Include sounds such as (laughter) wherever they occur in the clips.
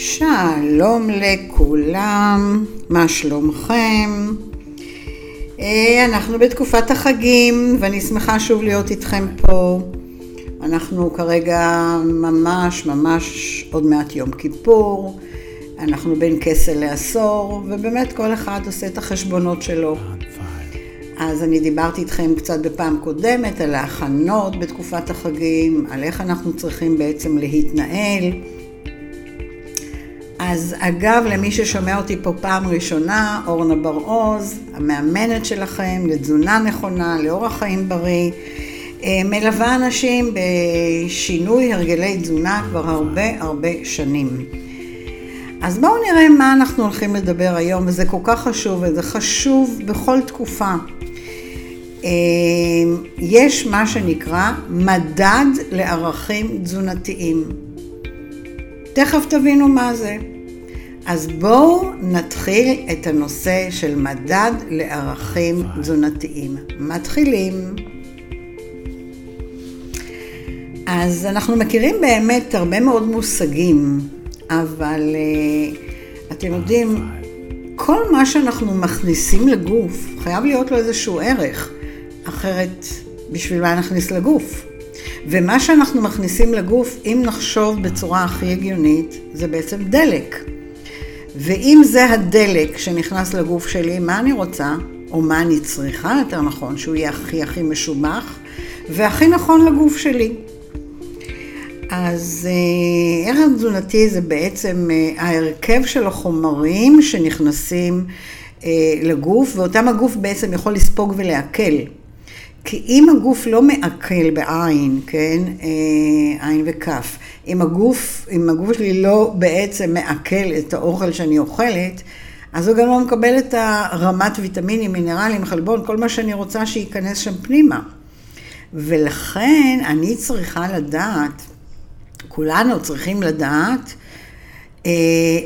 שלום לכולם, מה שלומכם? אה, אנחנו בתקופת החגים ואני שמחה שוב להיות איתכם פה. אנחנו כרגע ממש ממש עוד מעט יום כיפור, אנחנו בין כסל לעשור ובאמת כל אחד עושה את החשבונות שלו. אז אני דיברתי איתכם קצת בפעם קודמת על ההכנות בתקופת החגים, על איך אנחנו צריכים בעצם להתנהל. אז אגב, למי ששומע אותי פה פעם ראשונה, אורנה בר-עוז, המאמנת שלכם לתזונה נכונה, לאורח חיים בריא, אה, מלווה אנשים בשינוי הרגלי תזונה כבר הרבה הרבה שנים. אז בואו נראה מה אנחנו הולכים לדבר היום, וזה כל כך חשוב, וזה חשוב בכל תקופה. אה, יש מה שנקרא מדד לערכים תזונתיים. תכף תבינו מה זה. אז בואו נתחיל את הנושא של מדד לערכים תזונתיים. מתחילים. אז אנחנו מכירים באמת הרבה מאוד מושגים, אבל uh, אתם יודעים, כל מה שאנחנו מכניסים לגוף חייב להיות לו איזשהו ערך, אחרת בשביל מה נכניס לגוף? ומה שאנחנו מכניסים לגוף, אם נחשוב בצורה הכי הגיונית, זה בעצם דלק. ואם זה הדלק שנכנס לגוף שלי, מה אני רוצה, או מה אני צריכה, יותר נכון, שהוא יהיה הכי הכי משובח, והכי נכון לגוף שלי. אז אה, ערך תזונתי זה בעצם אה, ההרכב של החומרים שנכנסים אה, לגוף, ואותם הגוף בעצם יכול לספוג ולעכל. כי אם הגוף לא מעכל בעין, כן, אה, עין וכף, אם הגוף, אם הגוף שלי לא בעצם מעכל את האוכל שאני אוכלת, אז הוא גם לא מקבל את הרמת ויטמינים, מינרלים, חלבון, כל מה שאני רוצה שייכנס שם פנימה. ולכן אני צריכה לדעת, כולנו צריכים לדעת,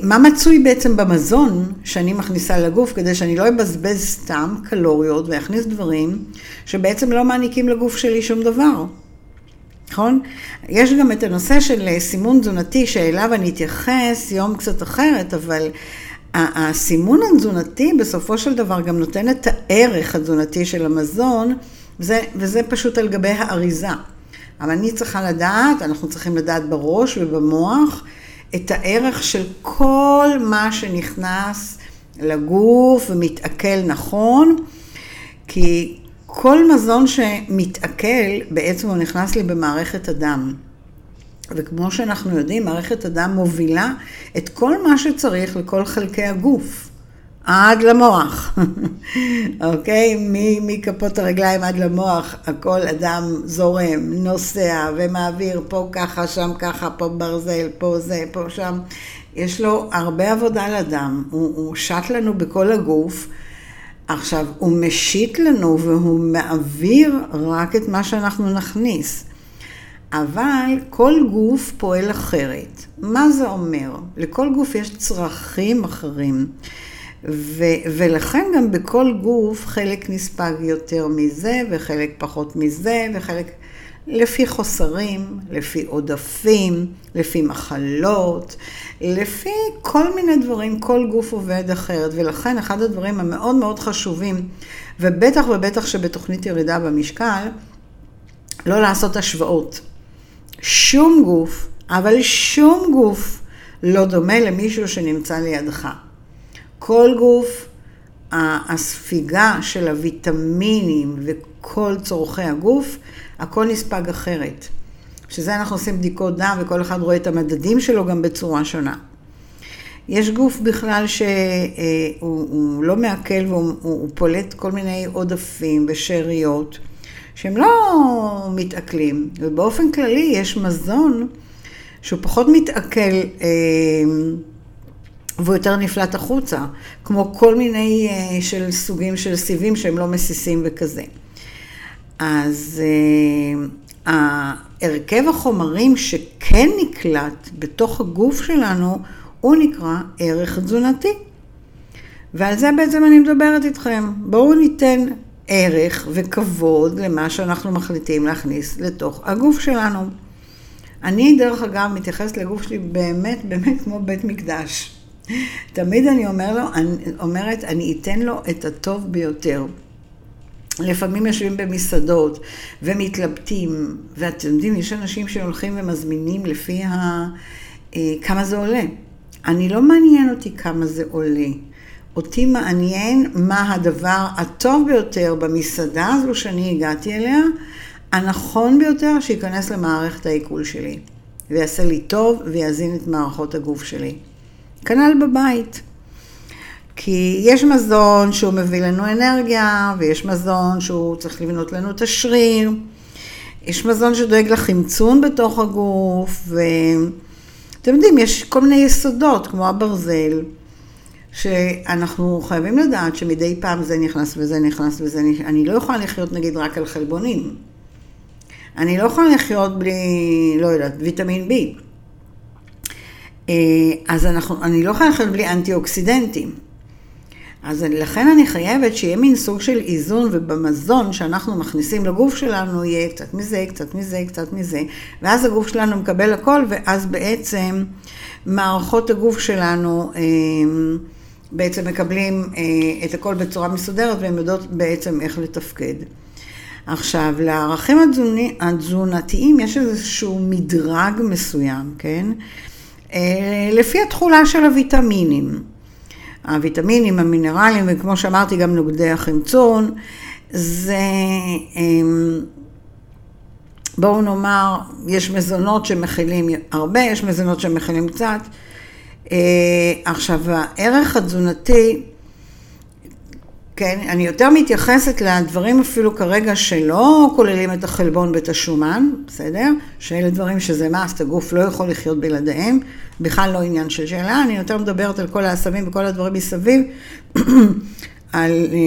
מה מצוי בעצם במזון שאני מכניסה לגוף, כדי שאני לא אבזבז סתם קלוריות ואכניס דברים שבעצם לא מעניקים לגוף שלי שום דבר. נכון? יש גם את הנושא של סימון תזונתי, שאליו אני אתייחס יום קצת אחרת, אבל הסימון התזונתי בסופו של דבר גם נותן את הערך התזונתי של המזון, וזה, וזה פשוט על גבי האריזה. אבל אני צריכה לדעת, אנחנו צריכים לדעת בראש ובמוח, את הערך של כל מה שנכנס לגוף ומתעכל נכון, כי כל מזון שמתעכל, בעצם הוא נכנס לי במערכת הדם. וכמו שאנחנו יודעים, מערכת הדם מובילה את כל מה שצריך לכל חלקי הגוף, עד למוח, (laughs) אוקיי? מכפות הרגליים עד למוח, הכל אדם זורם, נוסע ומעביר פה ככה, שם ככה, פה ברזל, פה זה, פה שם. יש לו הרבה עבודה לדם, הוא, הוא שט לנו בכל הגוף. עכשיו, הוא משית לנו והוא מעביר רק את מה שאנחנו נכניס. אבל כל גוף פועל אחרת. מה זה אומר? לכל גוף יש צרכים אחרים. ו- ולכן גם בכל גוף חלק נספג יותר מזה וחלק פחות מזה וחלק לפי חוסרים, לפי עודפים, לפי מחלות, לפי כל מיני דברים, כל גוף עובד אחרת, ולכן אחד הדברים המאוד מאוד חשובים, ובטח ובטח שבתוכנית ירידה במשקל, לא לעשות השוואות. שום גוף, אבל שום גוף לא דומה למישהו שנמצא לידך. כל גוף, הספיגה של הוויטמינים וכל צורכי הגוף, הכל נספג אחרת. שזה אנחנו עושים בדיקות דם וכל אחד רואה את המדדים שלו גם בצורה שונה. יש גוף בכלל שהוא לא מעכל והוא פולט כל מיני עודפים ושאריות שהם לא מתעכלים, ובאופן כללי יש מזון שהוא פחות מתעכל אה, והוא יותר נפלט החוצה, כמו כל מיני אה, של סוגים של סיבים שהם לא מסיסים וכזה. אז אה, הרכב החומרים שכן נקלט בתוך הגוף שלנו, הוא נקרא ערך תזונתי. ועל זה בעצם אני מדברת איתכם. בואו ניתן ערך וכבוד למה שאנחנו מחליטים להכניס לתוך הגוף שלנו. אני, דרך אגב, מתייחסת לגוף שלי באמת, באמת כמו בית מקדש. תמיד אני אומר לו, אני אומרת, אני אתן לו את הטוב ביותר. לפעמים יושבים במסעדות ומתלבטים, ואתם יודעים, יש אנשים שהולכים ומזמינים לפי ה... אה, כמה זה עולה. אני לא מעניין אותי כמה זה עולה. אותי מעניין מה הדבר הטוב ביותר במסעדה הזו שאני הגעתי אליה, הנכון ביותר שייכנס למערכת העיכול שלי, ויעשה לי טוב ויאזין את מערכות הגוף שלי. כנ"ל בבית. כי יש מזון שהוא מביא לנו אנרגיה, ויש מזון שהוא צריך לבנות לנו את השריר. יש מזון שדואג לחמצון בתוך הגוף, ואתם יודעים, יש כל מיני יסודות, כמו הברזל, שאנחנו חייבים לדעת שמדי פעם זה נכנס וזה נכנס וזה נכנס. אני לא יכולה לחיות נגיד רק על חלבונים. אני לא יכולה לחיות בלי, לא יודעת, ויטמין B. אה, אז אנחנו, אני לא יכולה לחיות בלי אנטי אוקסידנטים. אז לכן אני חייבת שיהיה מין סוג של איזון, ובמזון שאנחנו מכניסים לגוף שלנו יהיה קצת מזה, קצת מזה, קצת מזה, ואז הגוף שלנו מקבל הכל, ואז בעצם מערכות הגוף שלנו אה, בעצם מקבלים אה, את הכל בצורה מסודרת, והן יודעות בעצם איך לתפקד. עכשיו, לערכים התזונתיים יש איזשהו מדרג מסוים, כן? לפי התכולה של הוויטמינים. הוויטמינים, המינרלים, וכמו שאמרתי, גם נוגדי החמצון, זה, אמ, בואו נאמר, יש מזונות שמכילים הרבה, יש מזונות שמכילים קצת. אה, עכשיו, הערך התזונתי, כן, אני יותר מתייחסת לדברים אפילו כרגע שלא כוללים את החלבון ואת השומן, בסדר? שאלה דברים שזה מאסט, הגוף לא יכול לחיות בלעדיהם, בכלל לא עניין של שאלה, אני יותר מדברת על כל העשבים וכל הדברים מסביב, (clears throat) על אה,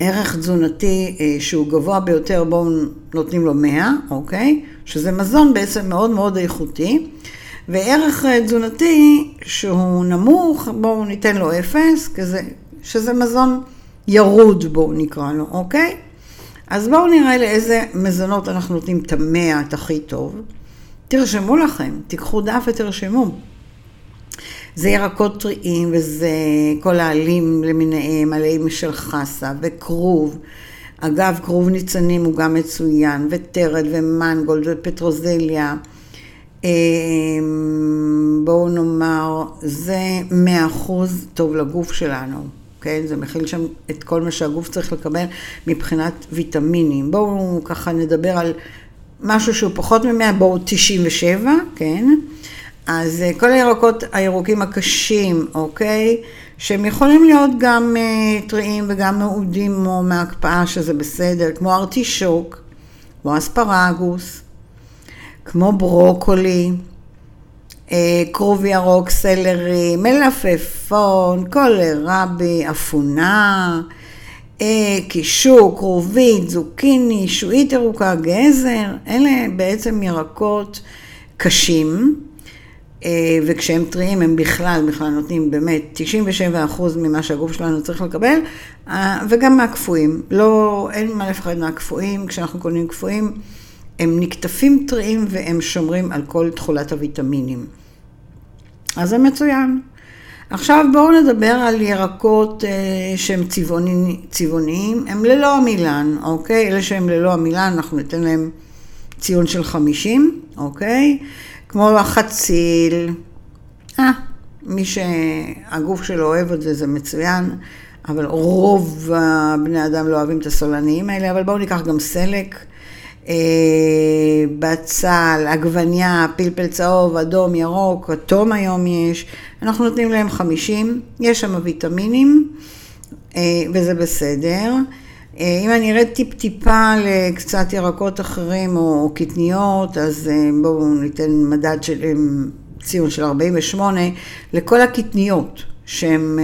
ערך תזונתי אה, שהוא גבוה ביותר, בואו נותנים לו 100, אוקיי? שזה מזון בעצם מאוד מאוד איכותי. וערך אה, תזונתי שהוא נמוך, בואו ניתן לו אפס, כזה, שזה מזון ירוד, בואו נקרא לו, אוקיי? אז בואו נראה לאיזה מזונות אנחנו נותנים את המאה, את הכי טוב. תרשמו לכם, תיקחו דף ותרשמו. זה ירקות טריים וזה כל העלים למיניהם, עלים של חסה וכרוב. אגב, כרוב ניצנים הוא גם מצוין, וטרד ומנגולד ופטרוזליה. אמ, בואו נאמר, זה מאה אחוז טוב לגוף שלנו. כן? זה מכיל שם את כל מה שהגוף צריך לקבל מבחינת ויטמינים. בואו ככה נדבר על משהו שהוא פחות מ-100, בואו 97, כן? אז אה, כל הירקות הירוקים הקשים, אוקיי? שהם יכולים להיות גם uh, טריים וגם מעודים או מהקפאה, שזה בסדר, כמו ארטישוק, כמו אספרגוס, כמו ברוקולי, אה, כרוב ירוק, סלרי, מלפפון, קולרבי, אפונה, אה, קישור, כרובית, זוקיני, שועית ירוקה, גזר, אלה בעצם ירקות קשים, אה, וכשהם טריים הם בכלל, בכלל נותנים באמת 97% ממה שהגוף שלנו צריך לקבל, וגם מהקפואים. לא, אין מה לפחד מהקפואים, כשאנחנו קונים קפואים. הם נקטפים טריים והם שומרים על כל תכולת הוויטמינים. אז זה מצוין. עכשיו בואו נדבר על ירקות אה, שהם צבעוני, צבעוניים, הם ללא עמילן, אוקיי? אלה שהם ללא עמילן, אנחנו ניתן להם ציון של 50, אוקיי? כמו החציל, אה, מי שהגוף שלו אוהב את זה, זה מצוין, אבל רוב בני אדם לא אוהבים את הסולניים האלה, אבל בואו ניקח גם סלק. אה, בצל, עגבניה, פלפל צהוב, אדום, ירוק, אטום היום יש, אנחנו נותנים להם 50, יש שם ויטמינים אה, וזה בסדר. אה, אם אני ארד טיפ-טיפה לקצת ירקות אחרים או קטניות, אז בואו ניתן מדד של ציון של 48 לכל הקטניות שהן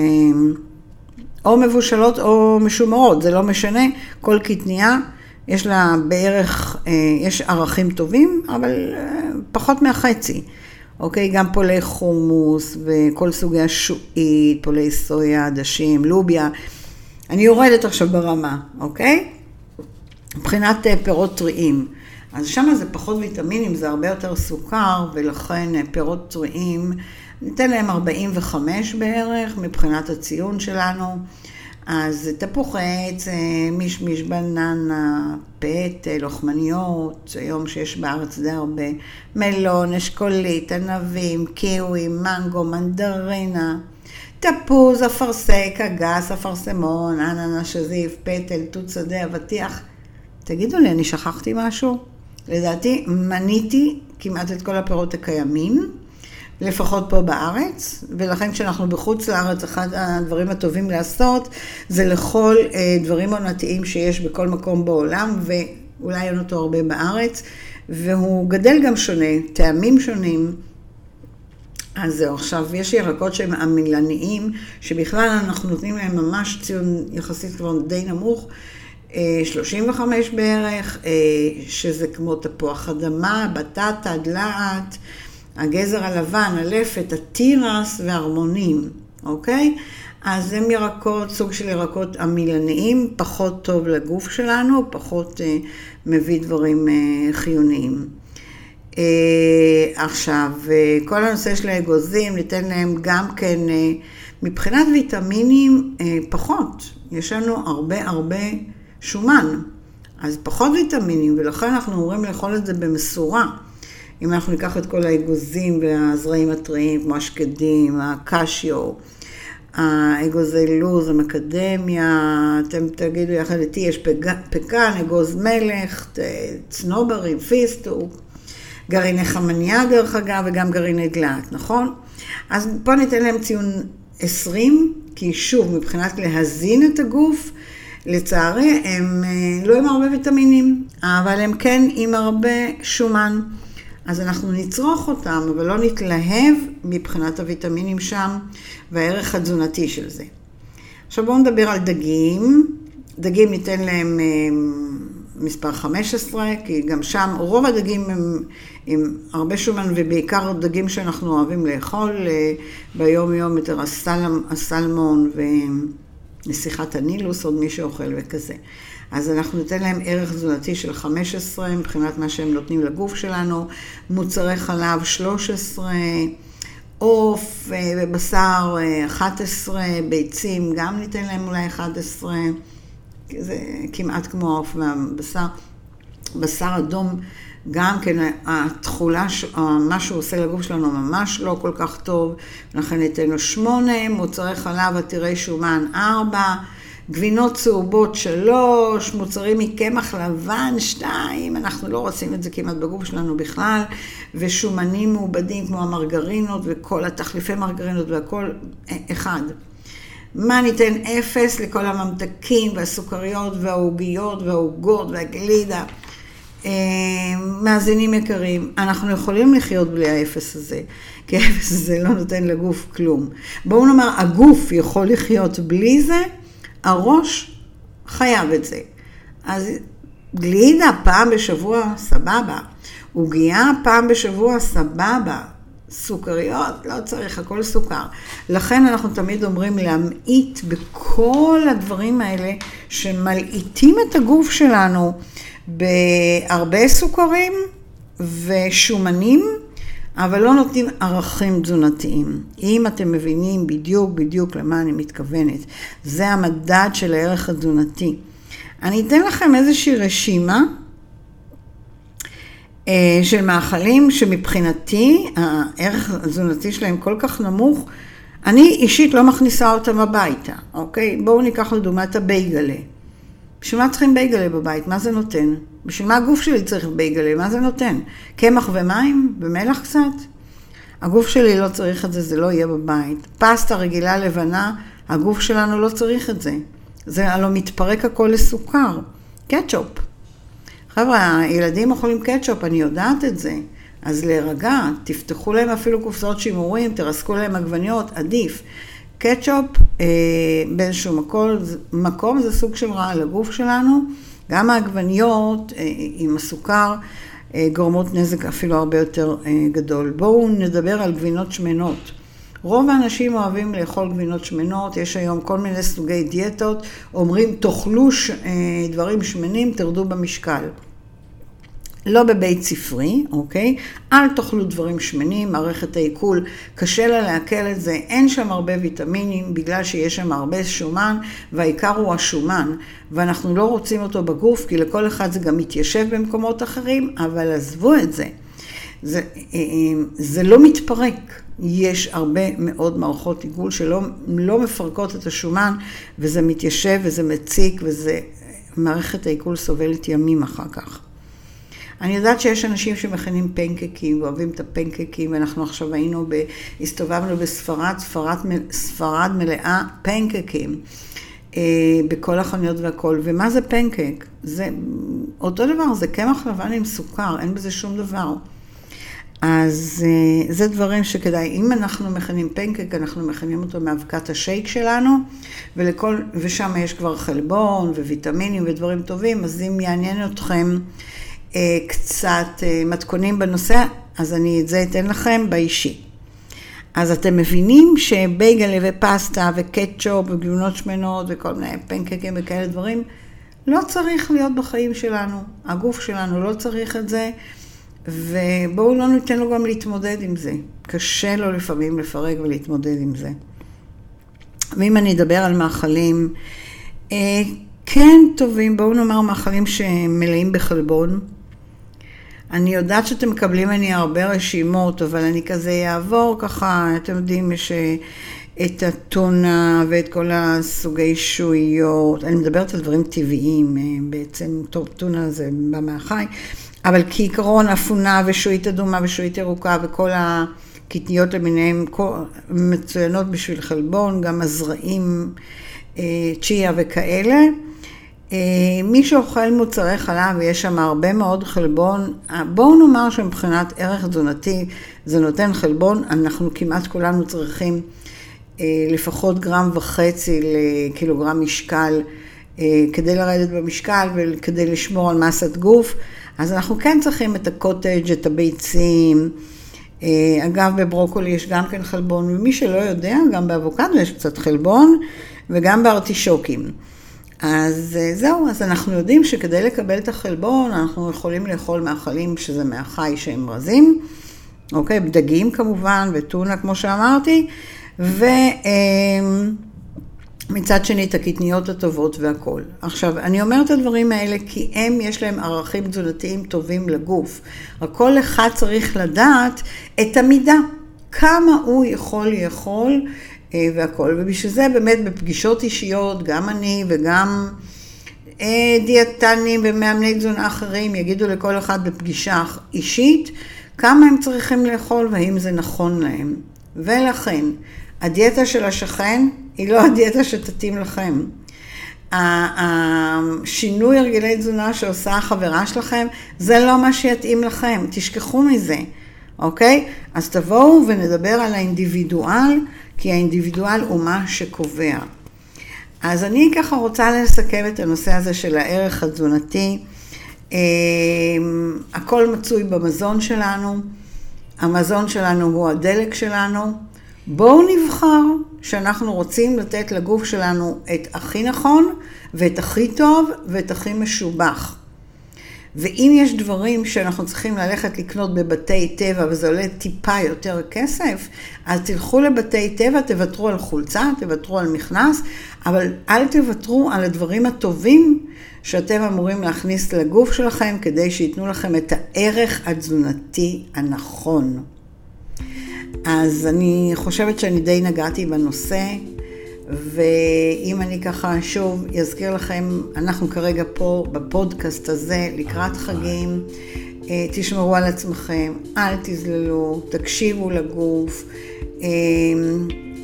או מבושלות או משומרות, זה לא משנה, כל קטניה. יש לה בערך, אה, יש ערכים טובים, אבל אה, פחות מהחצי. אוקיי? גם פולי חומוס וכל סוגי השועית, פולי סויה, עדשים, לוביה. אני יורדת עכשיו ברמה, אוקיי? מבחינת אה, פירות טריים. אז שם זה פחות ויטמינים, זה הרבה יותר סוכר, ולכן פירות טריים, ניתן להם 45 בערך מבחינת הציון שלנו. אז תפוחי עץ, מישמיש, בננה, פט, לוחמניות, היום שיש בארץ די הרבה, מלון, אשכולית, ענבים, קיווי, מנגו, מנדרינה, תפוז, אפרסק, אגס, אפרסמון, אננה, שזיף, פטל, תות שדה, אבטיח. תגידו לי, אני שכחתי משהו? לדעתי, מניתי כמעט את כל הפירות הקיימים. לפחות פה בארץ, ולכן כשאנחנו בחוץ לארץ, אחד הדברים הטובים לעשות זה לכל אה, דברים עונתיים שיש בכל מקום בעולם, ואולי אין אותו הרבה בארץ, והוא גדל גם שונה, טעמים שונים. אז זהו, עכשיו יש ירקות שהם עמילניים, שבכלל אנחנו נותנים להם ממש ציון יחסית כבר די נמוך, 35 אה, בערך, אה, שזה כמו תפוח אדמה, בטטה, דלעת. הגזר הלבן, הלפת, התירס והרמונים, אוקיי? אז הם ירקות, סוג של ירקות עמילניים, פחות טוב לגוף שלנו, פחות אה, מביא דברים אה, חיוניים. אה, עכשיו, אה, כל הנושא של האגוזים, ניתן להם גם כן, אה, מבחינת ויטמינים, אה, פחות. יש לנו הרבה הרבה שומן, אז פחות ויטמינים, ולכן אנחנו אומרים לאכול את זה במשורה. אם אנחנו ניקח את כל האגוזים והזרעים הטריים, כמו השקדים, הקשיו, האגוזי לוז, המקדמיה, אתם תגידו יחד איתי, יש פקן, אגוז מלך, צנוברים, פיסטוק, גרעיני חמניה דרך אגב, וגם גרעיני דלעת, נכון? אז פה ניתן להם ציון 20, כי שוב, מבחינת להזין את הגוף, לצערי, הם אה, לא עם הרבה ויטמינים, אבל הם כן עם הרבה שומן. אז אנחנו נצרוך אותם, אבל לא נתלהב מבחינת הוויטמינים שם והערך התזונתי של זה. עכשיו בואו נדבר על דגים. דגים ניתן להם אה, מספר 15, כי גם שם רוב הדגים הם עם הרבה שומן, ובעיקר דגים שאנחנו אוהבים לאכול אה, ביום-יום, יותר הסלמ, הסלמון ונסיכת הנילוס, עוד מי שאוכל וכזה. אז אנחנו ניתן להם ערך תזונתי של 15 מבחינת מה שהם נותנים לגוף שלנו, מוצרי חלב 13, עוף אה, ובשר 11, אה, ביצים גם ניתן להם אולי 11, זה כמעט כמו העוף והבשר. בשר אדום, גם כן התכולה, מה שהוא עושה לגוף שלנו ממש לא כל כך טוב, לכן ניתן לו 8, מוצרי חלב עתירי שומן 4, גבינות צהובות שלוש, מוצרים מקמח לבן שתיים, אנחנו לא רוצים את זה כמעט בגוף שלנו בכלל, ושומנים מעובדים כמו המרגרינות וכל התחליפי מרגרינות והכל אחד. מה ניתן אפס לכל הממתקים והסוכריות והעוגיות והעוגות והגלידה. אה, מאזינים יקרים, אנחנו יכולים לחיות בלי האפס הזה, כי האפס הזה לא נותן לגוף כלום. בואו נאמר, הגוף יכול לחיות בלי זה, הראש חייב את זה. אז גלידה פעם בשבוע, סבבה. עוגייה פעם בשבוע, סבבה. סוכריות, לא צריך, הכל סוכר. לכן אנחנו תמיד אומרים להמעיט בכל הדברים האלה שמלעיטים את הגוף שלנו בהרבה סוכרים ושומנים אבל לא נותנים ערכים תזונתיים. אם אתם מבינים בדיוק בדיוק למה אני מתכוונת, זה המדד של הערך התזונתי. אני אתן לכם איזושהי רשימה אה, של מאכלים שמבחינתי הערך התזונתי שלהם כל כך נמוך, אני אישית לא מכניסה אותם הביתה, אוקיי? בואו ניקח לדוגמה את הבייגלה. בשביל מה צריכים בייגלה בבית? מה זה נותן? בשביל מה הגוף שלי צריך בייגלה? מה זה נותן? קמח ומים? ומלח קצת? הגוף שלי לא צריך את זה, זה לא יהיה בבית. פסטה רגילה לבנה, הגוף שלנו לא צריך את זה. זה הלוא מתפרק הכל לסוכר. קטשופ. חבר'ה, הילדים אוכלים קטשופ, אני יודעת את זה. אז להירגע, תפתחו להם אפילו קופסאות שימורים, תרסקו להם עגבניות, עדיף. קטשופ אה, באיזשהו מקום, מקום זה סוג של רע לגוף שלנו. גם העגבניות אה, עם הסוכר אה, גורמות נזק אפילו הרבה יותר אה, גדול. בואו נדבר על גבינות שמנות. רוב האנשים אוהבים לאכול גבינות שמנות, יש היום כל מיני סוגי דיאטות, אומרים תאכלו ש... דברים שמנים, תרדו במשקל. לא בבית ספרי, אוקיי? אל תאכלו דברים שמנים, מערכת העיכול, קשה לה לעכל את זה, אין שם הרבה ויטמינים בגלל שיש שם הרבה שומן, והעיקר הוא השומן, ואנחנו לא רוצים אותו בגוף, כי לכל אחד זה גם מתיישב במקומות אחרים, אבל עזבו את זה. זה, זה לא מתפרק. יש הרבה מאוד מערכות עיגול שלא לא מפרקות את השומן, וזה מתיישב וזה מציק, וזה... מערכת העיכול סובלת ימים אחר כך. אני יודעת שיש אנשים שמכינים פנקקים, אוהבים את הפנקקים, ואנחנו עכשיו היינו, ב, הסתובבנו בספרד, ספרד, ספרד מלאה פנקקים. אה, בכל החנויות והכל. ומה זה פנקק? זה אותו דבר, זה קמח לבן עם סוכר, אין בזה שום דבר. אז אה, זה דברים שכדאי, אם אנחנו מכינים פנקק, אנחנו מכינים אותו מאבקת השייק שלנו, ולכל, ושם יש כבר חלבון וויטמינים ודברים טובים, אז אם יעניין אתכם קצת אה, מתכונים בנושא, אז אני את זה אתן לכם באישי. אז אתם מבינים שבייגלה ופסטה וקטשופ וגלונות שמנות וכל מיני פנקקים וכאלה דברים, לא צריך להיות בחיים שלנו. הגוף שלנו לא צריך את זה. ובואו לא ניתן לו גם להתמודד עם זה. קשה לו לפעמים לפרק ולהתמודד עם זה. ואם אני אדבר על מאכלים, אה, כן טובים, בואו נאמר מאכלים שמלאים בחלבון. אני יודעת שאתם מקבלים ממני הרבה רשימות, אבל אני כזה אעבור ככה, אתם יודעים, יש אה, את הטונה ואת כל הסוגי שועיות. אני מדברת על דברים טבעיים, אה, בעצם, טונה זה בא מהחי. אבל כעיקרון אפונה ושועית אדומה ושועית ירוקה וכל הקטניות למיניהן מצוינות בשביל חלבון, גם הזרעים, אה, צ'יה וכאלה. אה, מי שאוכל מוצרי חלב ויש שם הרבה מאוד חלבון, אה, בואו נאמר שמבחינת ערך תזונתי זה נותן חלבון, אנחנו כמעט כולנו צריכים לפחות גרם וחצי לקילוגרם משקל כדי לרדת במשקל וכדי לשמור על מסת גוף. אז אנחנו כן צריכים את הקוטג', את הביצים. אה, אגב, בברוקולי יש גם כן חלבון, ומי שלא יודע, גם באבוקדו יש קצת חלבון, וגם בארטישוקים. אז אה, זהו, אז אנחנו יודעים שכדי לקבל את החלבון, אנחנו יכולים לאכול מאכלים שזה מהחי שהם רזים, אוקיי? דגים כמובן, וטונה כמו שאמרתי, ו... אה, שני את הקטניות הטובות והכול. עכשיו, אני אומרת את הדברים האלה כי הם, יש להם ערכים תזונתיים טובים לגוף. רק כל אחד צריך לדעת את המידה, כמה הוא יכול לאכול והכול. ובשביל זה באמת בפגישות אישיות, גם אני וגם אה, דיאטנים ומאמני תזונה אחרים יגידו לכל אחד בפגישה אישית כמה הם צריכים לאכול והאם זה נכון להם. ולכן, הדיאטה של השכן היא לא הדיאטה שתתאים לכם. השינוי הרגלי תזונה שעושה החברה שלכם, זה לא מה שיתאים לכם, תשכחו מזה, אוקיי? אז תבואו ונדבר על האינדיבידואל, כי האינדיבידואל הוא מה שקובע. אז אני ככה רוצה לסכם את הנושא הזה של הערך התזונתי. אמ, הכל מצוי במזון שלנו, המזון שלנו הוא הדלק שלנו. בואו נבחר שאנחנו רוצים לתת לגוף שלנו את הכי נכון, ואת הכי טוב, ואת הכי משובח. ואם יש דברים שאנחנו צריכים ללכת לקנות בבתי טבע וזה עולה טיפה יותר כסף, אז תלכו לבתי טבע, תוותרו על חולצה, תוותרו על מכנס, אבל אל תוותרו על הדברים הטובים שאתם אמורים להכניס לגוף שלכם כדי שייתנו לכם את הערך התזונתי הנכון. אז אני חושבת שאני די נגעתי בנושא, ואם אני ככה שוב אזכיר לכם, אנחנו כרגע פה בפודקאסט הזה לקראת חגים, אה, תשמרו על עצמכם, אל תזללו, תקשיבו לגוף. אה,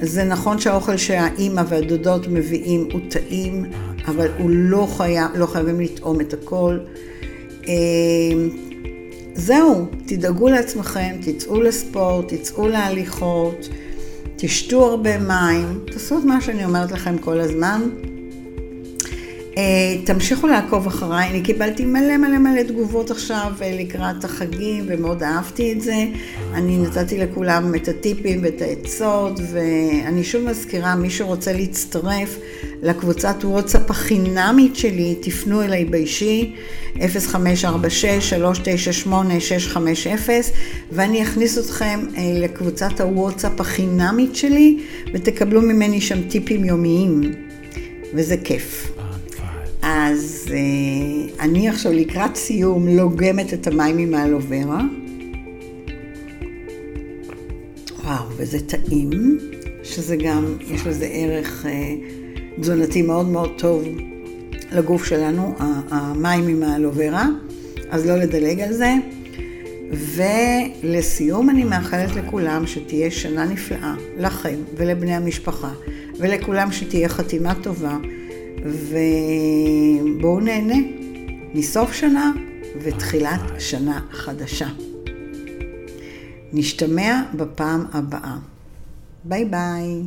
זה נכון שהאוכל שהאימא והדודות מביאים הוא טעים, אבל הוא לא, חייב, לא חייבים לטעום את הכל. אה, זהו, תדאגו לעצמכם, תצאו לספורט, תצאו להליכות, תשתו הרבה מים, תעשו את מה שאני אומרת לכם כל הזמן. תמשיכו לעקוב אחריי, אני קיבלתי מלא מלא מלא תגובות עכשיו לקראת החגים ומאוד אהבתי את זה. אני נתתי לכולם את הטיפים ואת העצות ואני שוב מזכירה, מי שרוצה להצטרף לקבוצת וואטסאפ החינמית שלי, תפנו אליי באישי 0546-398-650 ואני אכניס אתכם לקבוצת הוואטסאפ החינמית שלי ותקבלו ממני שם טיפים יומיים וזה כיף. אז אה, אני עכשיו לקראת סיום לוגמת את המים עם האלוברה. וואו, וזה טעים, שזה גם, יש לזה ערך אה, תזונתי מאוד מאוד טוב לגוף שלנו, המים עם האלוברה, אז לא לדלג על זה. ולסיום אני מאחלת לכולם שתהיה שנה נפלאה, לכם ולבני המשפחה, ולכולם שתהיה חתימה טובה. ובואו נהנה מסוף שנה ותחילת שנה חדשה. נשתמע בפעם הבאה. ביי ביי.